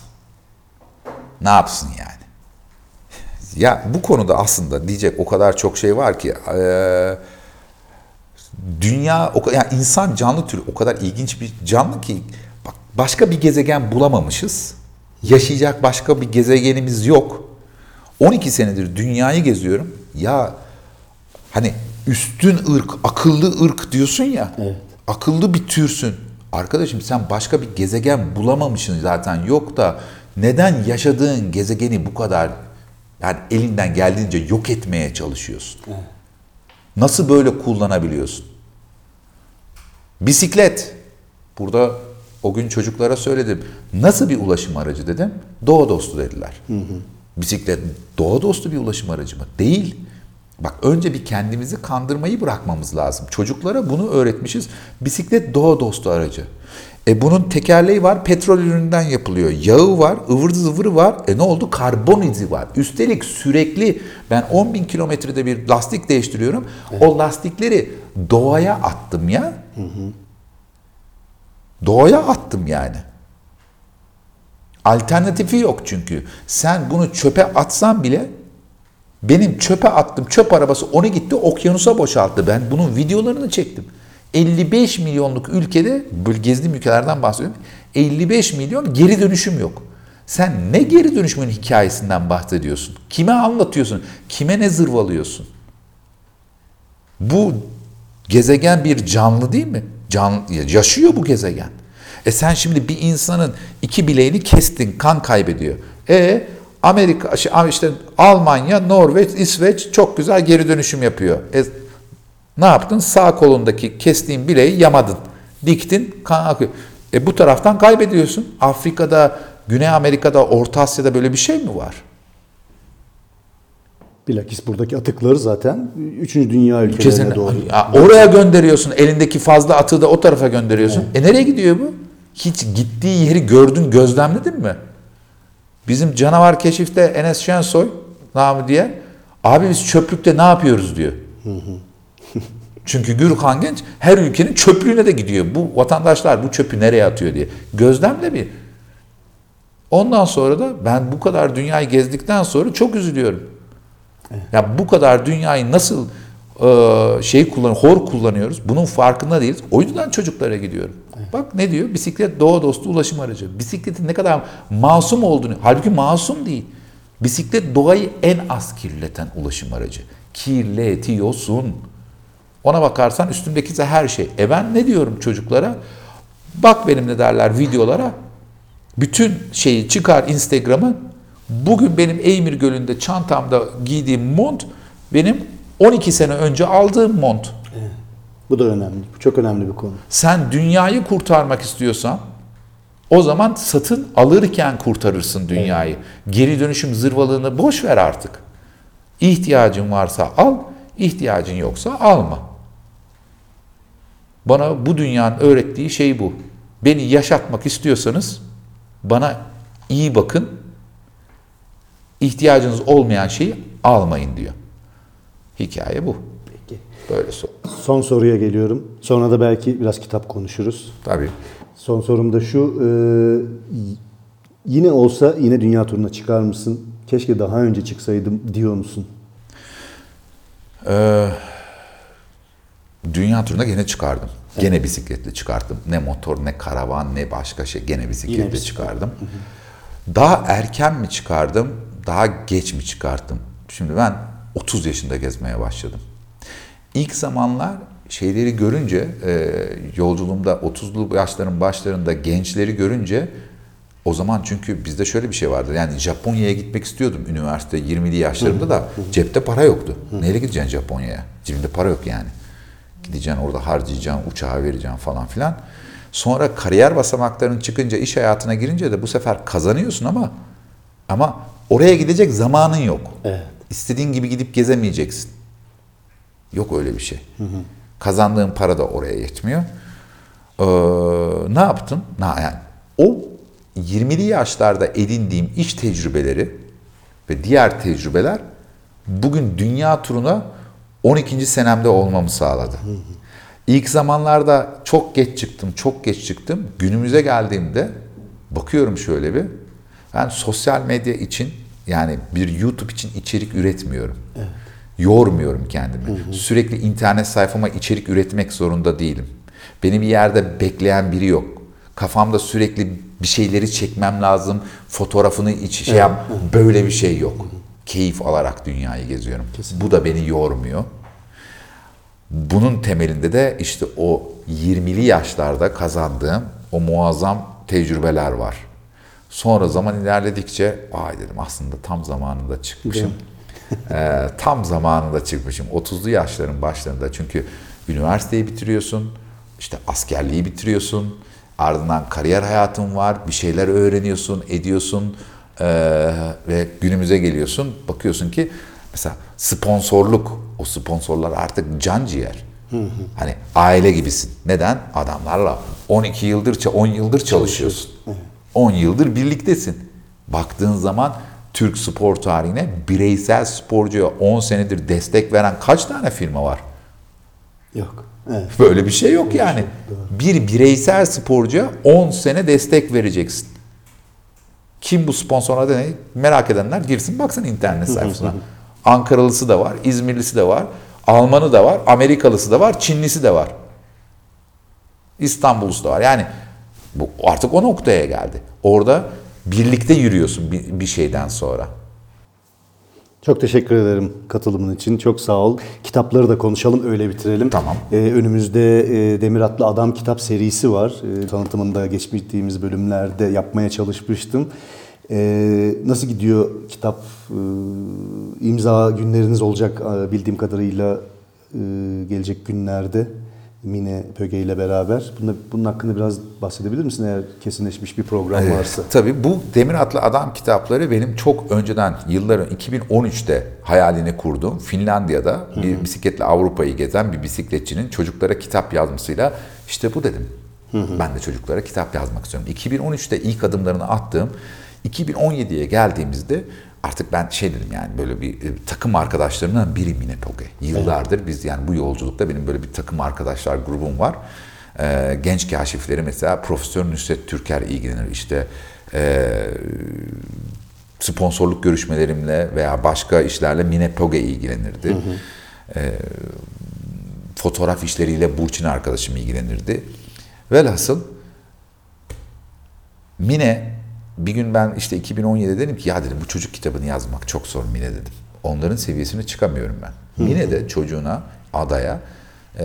Ne yapsın yani? *laughs* Ya bu konuda aslında diyecek o kadar çok şey var ki eee, dünya o yani insan canlı türü o kadar ilginç bir canlı ki bak başka bir gezegen bulamamışız. Yaşayacak başka bir gezegenimiz yok. 12 senedir dünyayı geziyorum. Ya hani üstün ırk, akıllı ırk diyorsun ya. Akıllı bir türsün. Arkadaşım sen başka bir gezegen bulamamışsın zaten yok da neden yaşadığın gezegeni bu kadar yani elinden geldiğince yok etmeye çalışıyorsun? Nasıl böyle kullanabiliyorsun? Bisiklet. Burada o gün çocuklara söyledim. Nasıl bir ulaşım aracı dedim. Doğa dostu dediler. Bisiklet doğa dostu bir ulaşım aracı mı? Değil. Bak önce bir kendimizi kandırmayı bırakmamız lazım. Çocuklara bunu öğretmişiz. Bisiklet doğa dostu aracı. E bunun tekerleği var, petrol ürününden yapılıyor. Yağı var, ıvır zıvırı var. E ne oldu? Karbon izi var. Üstelik sürekli ben 10 bin kilometrede bir lastik değiştiriyorum. O lastikleri doğaya attım ya. Doğaya attım yani. Alternatifi yok çünkü. Sen bunu çöpe atsan bile benim çöpe attım çöp arabası onu gitti okyanusa boşalttı. Ben bunun videolarını çektim. 55 milyonluk ülkede, gezdiğim ülkelerden bahsediyorum. 55 milyon geri dönüşüm yok. Sen ne geri dönüşümün hikayesinden bahsediyorsun? Kime anlatıyorsun? Kime ne zırvalıyorsun? Bu gezegen bir canlı değil mi? Can, yaşıyor bu gezegen. E sen şimdi bir insanın iki bileğini kestin, kan kaybediyor. E Amerika, şey, işte Almanya, Norveç, İsveç çok güzel geri dönüşüm yapıyor. E, ne yaptın? Sağ kolundaki kestiğin bileği yamadın. Diktin, kan akıyor. E bu taraftan kaybediyorsun. Afrika'da, Güney Amerika'da, Orta Asya'da böyle bir şey mi var? Bilakis buradaki atıkları zaten 3. dünya ülkelerine doğru. Ya oraya gönderiyorsun. Elindeki fazla atığı da o tarafa gönderiyorsun. E nereye gidiyor bu? Hiç gittiği yeri gördün, gözlemledin mi? Bizim canavar keşifte Enes Şensoy namı diye abi biz çöplükte ne yapıyoruz diyor. *laughs* Çünkü Gürkan Genç her ülkenin çöplüğüne de gidiyor. Bu vatandaşlar bu çöpü nereye atıyor diye. Gözlemle bir. Ondan sonra da ben bu kadar dünyayı gezdikten sonra çok üzülüyorum. Ya bu kadar dünyayı nasıl e, şey kullan, hor kullanıyoruz. Bunun farkında değiliz. O yüzden çocuklara gidiyorum. Bak ne diyor? Bisiklet doğa dostu ulaşım aracı. Bisikletin ne kadar masum olduğunu. Halbuki masum değil. Bisiklet doğayı en az kirleten ulaşım aracı. Kirletiyorsun. Ona bakarsan üstündeki ise her şey. E ben ne diyorum çocuklara? Bak benim ne derler videolara. Bütün şeyi çıkar Instagram'ı. Bugün benim Eymir Gölü'nde çantamda giydiğim mont benim 12 sene önce aldığım mont. Bu da önemli. Bu çok önemli bir konu. Sen dünyayı kurtarmak istiyorsan o zaman satın alırken kurtarırsın dünyayı. Geri dönüşüm zırvalığını boş ver artık. İhtiyacın varsa al, ihtiyacın yoksa alma. Bana bu dünyanın öğrettiği şey bu. Beni yaşatmak istiyorsanız bana iyi bakın. İhtiyacınız olmayan şeyi almayın diyor. Hikaye bu. Böyle sor. Son soruya geliyorum. Sonra da belki biraz kitap konuşuruz. Tabii. Son sorum da şu. e, yine olsa yine dünya turuna çıkar mısın? Keşke daha önce çıksaydım diyor musun? Ee, dünya turuna gene çıkardım. Gene bisikletle çıkarttım. Ne motor, ne karavan, ne başka şey. Gene bisikletle bisiklet. çıkardım. Daha erken mi çıkardım, daha geç mi çıkarttım? Şimdi ben 30 yaşında gezmeye başladım. İlk zamanlar şeyleri görünce, e, yolculuğumda 30'lu yaşların başlarında gençleri görünce o zaman çünkü bizde şöyle bir şey vardı. Yani Japonya'ya gitmek istiyordum üniversite 20'li yaşlarımda da cepte para yoktu. Neyle gideceksin Japonya'ya? Cebinde para yok yani. Gideceksin orada harcayacaksın, uçağa vereceksin falan filan. Sonra kariyer basamaklarının çıkınca, iş hayatına girince de bu sefer kazanıyorsun ama ama oraya gidecek zamanın yok. Evet. İstediğin gibi gidip gezemeyeceksin. Yok öyle bir şey. Kazandığın para da oraya yetmiyor. Ee, ne yaptım? Na, yani, o 20'li yaşlarda edindiğim iş tecrübeleri ve diğer tecrübeler bugün dünya turuna 12. senemde olmamı sağladı. İlk zamanlarda çok geç çıktım, çok geç çıktım. Günümüze geldiğimde bakıyorum şöyle bir. Ben sosyal medya için yani bir YouTube için içerik üretmiyorum. Yormuyorum kendimi. Sürekli internet sayfama içerik üretmek zorunda değilim. Beni bir yerde bekleyen biri yok. Kafamda sürekli bir şeyleri çekmem lazım. Fotoğrafını iç şey yap. Böyle bir şey yok. Keyif alarak dünyayı geziyorum. Bu da beni yormuyor. Bunun temelinde de işte o 20'li yaşlarda kazandığım o muazzam tecrübeler var. Sonra zaman ilerledikçe ay dedim aslında tam zamanında çıkmışım. Ee, tam zamanında çıkmışım. 30'lu yaşların başlarında çünkü üniversiteyi bitiriyorsun, işte askerliği bitiriyorsun, ardından kariyer hayatın var, bir şeyler öğreniyorsun, ediyorsun ee, ve günümüze geliyorsun. Bakıyorsun ki mesela sponsorluk, o sponsorlar artık can ciğer. Hani aile gibisin. Neden? Adamlarla 12 yıldır, 10 yıldır çalışıyorsun. 10 yıldır birliktesin. Baktığın zaman Türk spor tarihine bireysel sporcuya 10 senedir destek veren kaç tane firma var? Yok. Evet. Böyle bir şey yok yani. Bir bireysel sporcuya 10 sene destek vereceksin. Kim bu sponsorlar ne? Merak edenler girsin baksın internet sayfasına. *laughs* Ankaralısı da var, İzmirlisi de var, Almanı da var, Amerikalısı da var, Çinlisi de var. İstanbullusu da var. Yani bu artık o noktaya geldi. Orada birlikte yürüyorsun bir, bir şeyden sonra. Çok teşekkür ederim katılımın için. Çok sağ ol. Kitapları da konuşalım, öyle bitirelim. Tamam. Ee, önümüzde e, Demir Atlı Adam kitap serisi var. Ee, tanıtımını da geçtiğimiz bölümlerde yapmaya çalışmıştım. Ee, nasıl gidiyor kitap? Ee, imza günleriniz olacak e, bildiğim kadarıyla e, gelecek günlerde. Mine Pöge ile beraber. Bunun, bunun hakkında biraz bahsedebilir misin eğer kesinleşmiş bir program varsa? Tabii bu Demir Atlı Adam kitapları benim çok önceden yılların 2013'te hayalini kurduğum Finlandiya'da bir bisikletle Avrupa'yı gezen bir bisikletçinin çocuklara kitap yazmasıyla işte bu dedim. Ben de çocuklara kitap yazmak istiyorum. 2013'te ilk adımlarını attığım 2017'ye geldiğimizde artık ben şey dedim yani böyle bir e, takım arkadaşlarımdan biri Mine Poge. Yıllardır biz yani bu yolculukta benim böyle bir takım arkadaşlar grubum var. Ee, genç kaşifleri mesela Profesör Nusret Türker ilgilenir. İşte e, sponsorluk görüşmelerimle veya başka işlerle Mine Poge ilgilenirdi. Ee, fotoğraf işleriyle Burçin arkadaşım ilgilenirdi. Velhasıl Mine bir gün ben işte 2017'de dedim ki ya dedim bu çocuk kitabını yazmak çok zor Mine dedim. Onların seviyesine çıkamıyorum ben. Mine de çocuğuna, adaya e,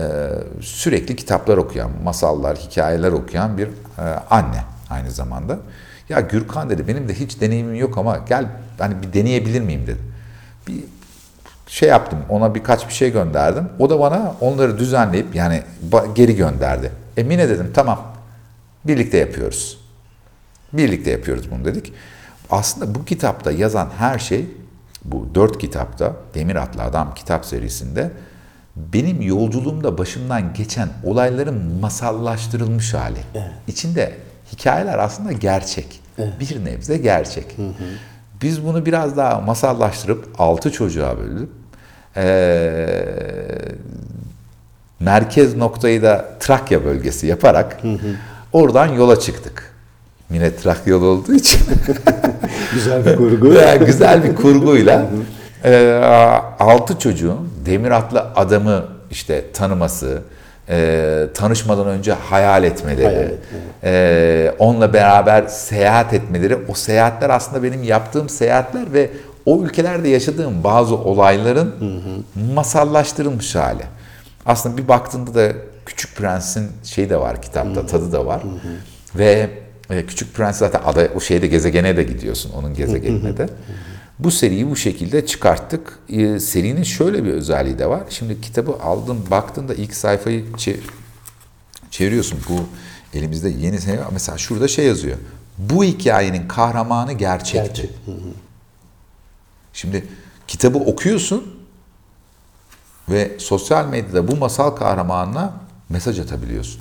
sürekli kitaplar okuyan, masallar, hikayeler okuyan bir e, anne aynı zamanda. Ya Gürkan dedi benim de hiç deneyimim yok ama gel hani bir deneyebilir miyim dedi. Bir şey yaptım. Ona birkaç bir şey gönderdim. O da bana onları düzenleyip yani geri gönderdi. Emine dedim tamam. Birlikte yapıyoruz. Birlikte yapıyoruz bunu dedik. Aslında bu kitapta yazan her şey bu dört kitapta Demir Atlı Adam kitap serisinde benim yolculuğumda başımdan geçen olayların masallaştırılmış hali. İçinde hikayeler aslında gerçek. Bir nebze gerçek. Biz bunu biraz daha masallaştırıp altı çocuğa böldük. Ee, merkez noktayı da Trakya bölgesi yaparak oradan yola çıktık. Yine Trakya yolu olduğu için *laughs* Güzel bir kurgu. *laughs* güzel bir kurguyla e, altı çocuğun demir atlı adamı işte tanıması, e, tanışmadan önce hayal etmeleri, Hayal etmeleri. e, onunla beraber seyahat etmeleri, o seyahatler aslında benim yaptığım seyahatler ve o ülkelerde yaşadığım bazı olayların masallaştırılmış hali. Aslında bir baktığında da Küçük Prens'in şeyi de var kitapta, tadı da var. Ve e, Küçük Prens zaten ada, o şeyde gezegene de gidiyorsun, onun gezegenine de. Bu seriyi bu şekilde çıkarttık. E, serinin şöyle bir özelliği de var. Şimdi kitabı aldın, baktığında ilk sayfayı çe- çeviriyorsun. Bu elimizde yeni sayfa. Mesela şurada şey yazıyor. Bu hikayenin kahramanı gerçekti. Gerçek. Şimdi kitabı okuyorsun ve sosyal medyada bu masal kahramanına mesaj atabiliyorsun.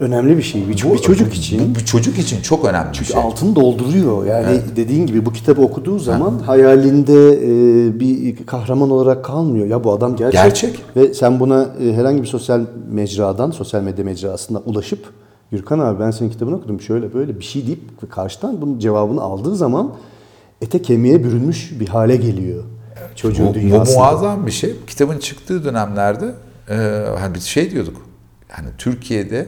Önemli bir şey. Bir, Bu- bir çocuk için. Bu bir çocuk için çok önemli bir Çünkü şey. altını dolduruyor. Yani dediğin gibi bu kitabı okuduğu zaman hayalinde e, bir kahraman olarak kalmıyor. Ya bu adam gerçek. Gerçek. Ve sen buna e, herhangi bir sosyal mecradan, sosyal medya mecrasından ulaşıp Gürkan abi ben senin kitabını okudum şöyle böyle bir şey deyip karşıdan bunun cevabını aldığı zaman ete kemiğe bürünmüş bir hale geliyor. Çocuğun Bu, bu dünyasında. muazzam bir şey. Kitabın çıktığı dönemlerde e, hani biz şey diyorduk. Yani Türkiye'de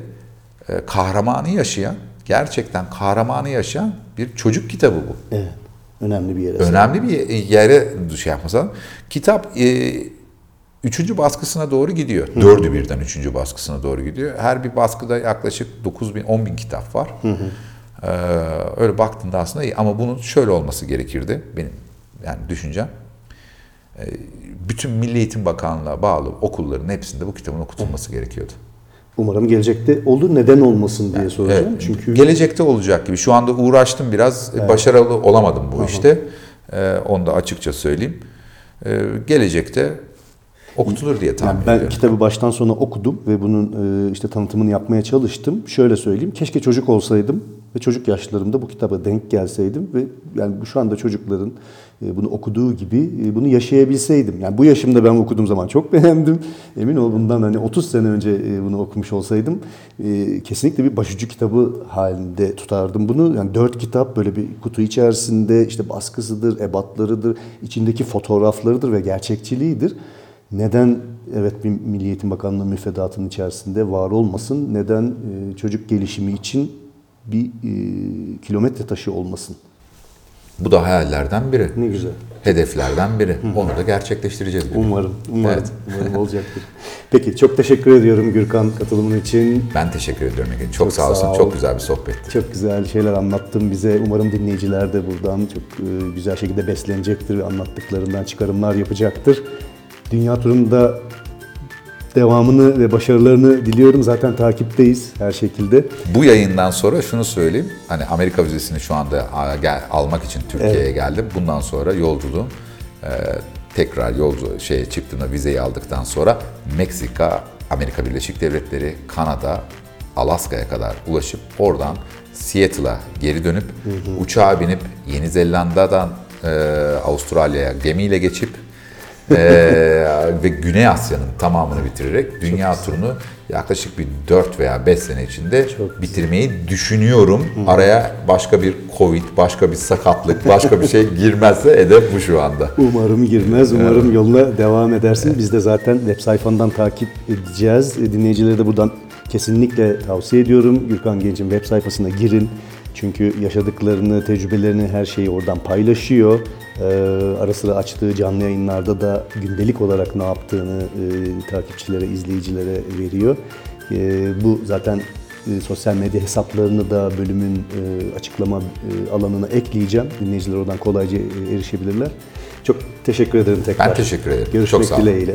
kahramanı yaşayan, gerçekten kahramanı yaşayan bir çocuk kitabı bu. Evet. Önemli bir yere. Önemli bir yere şey yapmasan. Kitap e, üçüncü baskısına doğru gidiyor. Dördü birden üçüncü baskısına doğru gidiyor. Her bir baskıda yaklaşık 9 bin, 10 bin kitap var. Ee, öyle baktığında aslında iyi. Ama bunun şöyle olması gerekirdi. Benim yani düşüncem. Ee, bütün Milli Eğitim Bakanlığı'na bağlı okulların hepsinde bu kitabın okutulması gerekiyordu. Umarım gelecekte olur. Neden olmasın diye soracağım. Evet, Çünkü gelecekte olacak gibi. Şu anda uğraştım biraz. Başarılı olamadım bu işte. Ee, onu da açıkça söyleyeyim. Ee, gelecekte okutulur diye tahmin Yani ben ediyorum. kitabı baştan sona okudum ve bunun e, işte tanıtımını yapmaya çalıştım. Şöyle söyleyeyim, keşke çocuk olsaydım ve çocuk yaşlarımda bu kitaba denk gelseydim ve yani şu anda çocukların e, bunu okuduğu gibi e, bunu yaşayabilseydim. Yani bu yaşımda ben okuduğum zaman çok *laughs* beğendim. Emin ol bundan hani 30 sene önce e, bunu okumuş olsaydım kesinlikle bir başucu kitabı halinde tutardım bunu. Yani dört kitap böyle bir kutu içerisinde işte baskısıdır, ebatlarıdır, içindeki fotoğraflarıdır ve gerçekçiliğidir. Neden evet bir Milli Eğitim Bakanlığı müfredatının içerisinde var olmasın? Neden çocuk gelişimi için bir e, kilometre taşı olmasın? Bu da hayallerden biri. Ne güzel. Hedeflerden biri. Onu da gerçekleştireceğiz. bir. Umarım, umarım, Evet. umarım olacaktır. Peki çok teşekkür ediyorum Gürkan katılımın için. Ben teşekkür ediyorum Ege. Çok, sağ sağ olsun. ol. Çok güzel bir sohbetti. Çok güzel şeyler anlattın bize. Umarım dinleyiciler de buradan çok e, güzel şekilde beslenecektir ve anlattıklarından çıkarımlar yapacaktır. Dünya turunda devamını ve başarılarını diliyorum. Zaten takipteyiz her şekilde. Bu yayından sonra şunu söyleyeyim. Hani Amerika vizesini şu anda almak için Türkiye'ye geldim. Bundan sonra yolculuğum e, tekrar yolcu şeye çıktığımda vizeyi aldıktan sonra Meksika, Amerika Birleşik Devletleri, Kanada, Alaska'ya kadar ulaşıp oradan Seattle'a geri dönüp uçağa binip Yeni Zelanda'dan e, Avustralya'ya gemiyle geçip ee, ve Güney Asya'nın tamamını bitirerek dünya turunu yaklaşık bir 4 veya 5 sene içinde bitirmeyi düşünüyorum. Araya başka bir Covid, başka bir sakatlık, başka bir şey girmezse hedef bu şu anda. Umarım girmez. Umarım yoluna devam edersin. Biz de zaten web sayfandan takip edeceğiz. Dinleyicilere de buradan kesinlikle tavsiye ediyorum. Gürkan Genç'in web sayfasına girin. Çünkü yaşadıklarını, tecrübelerini, her şeyi oradan paylaşıyor. Ee, ara sıra açtığı canlı yayınlarda da gündelik olarak ne yaptığını e, takipçilere, izleyicilere veriyor. E, bu zaten e, sosyal medya hesaplarını da bölümün e, açıklama e, alanına ekleyeceğim. Dinleyiciler oradan kolayca e, erişebilirler. Çok teşekkür ederim tekrar. Ben teşekkür ederim. Görüşmek Çok sağ olun. dileğiyle.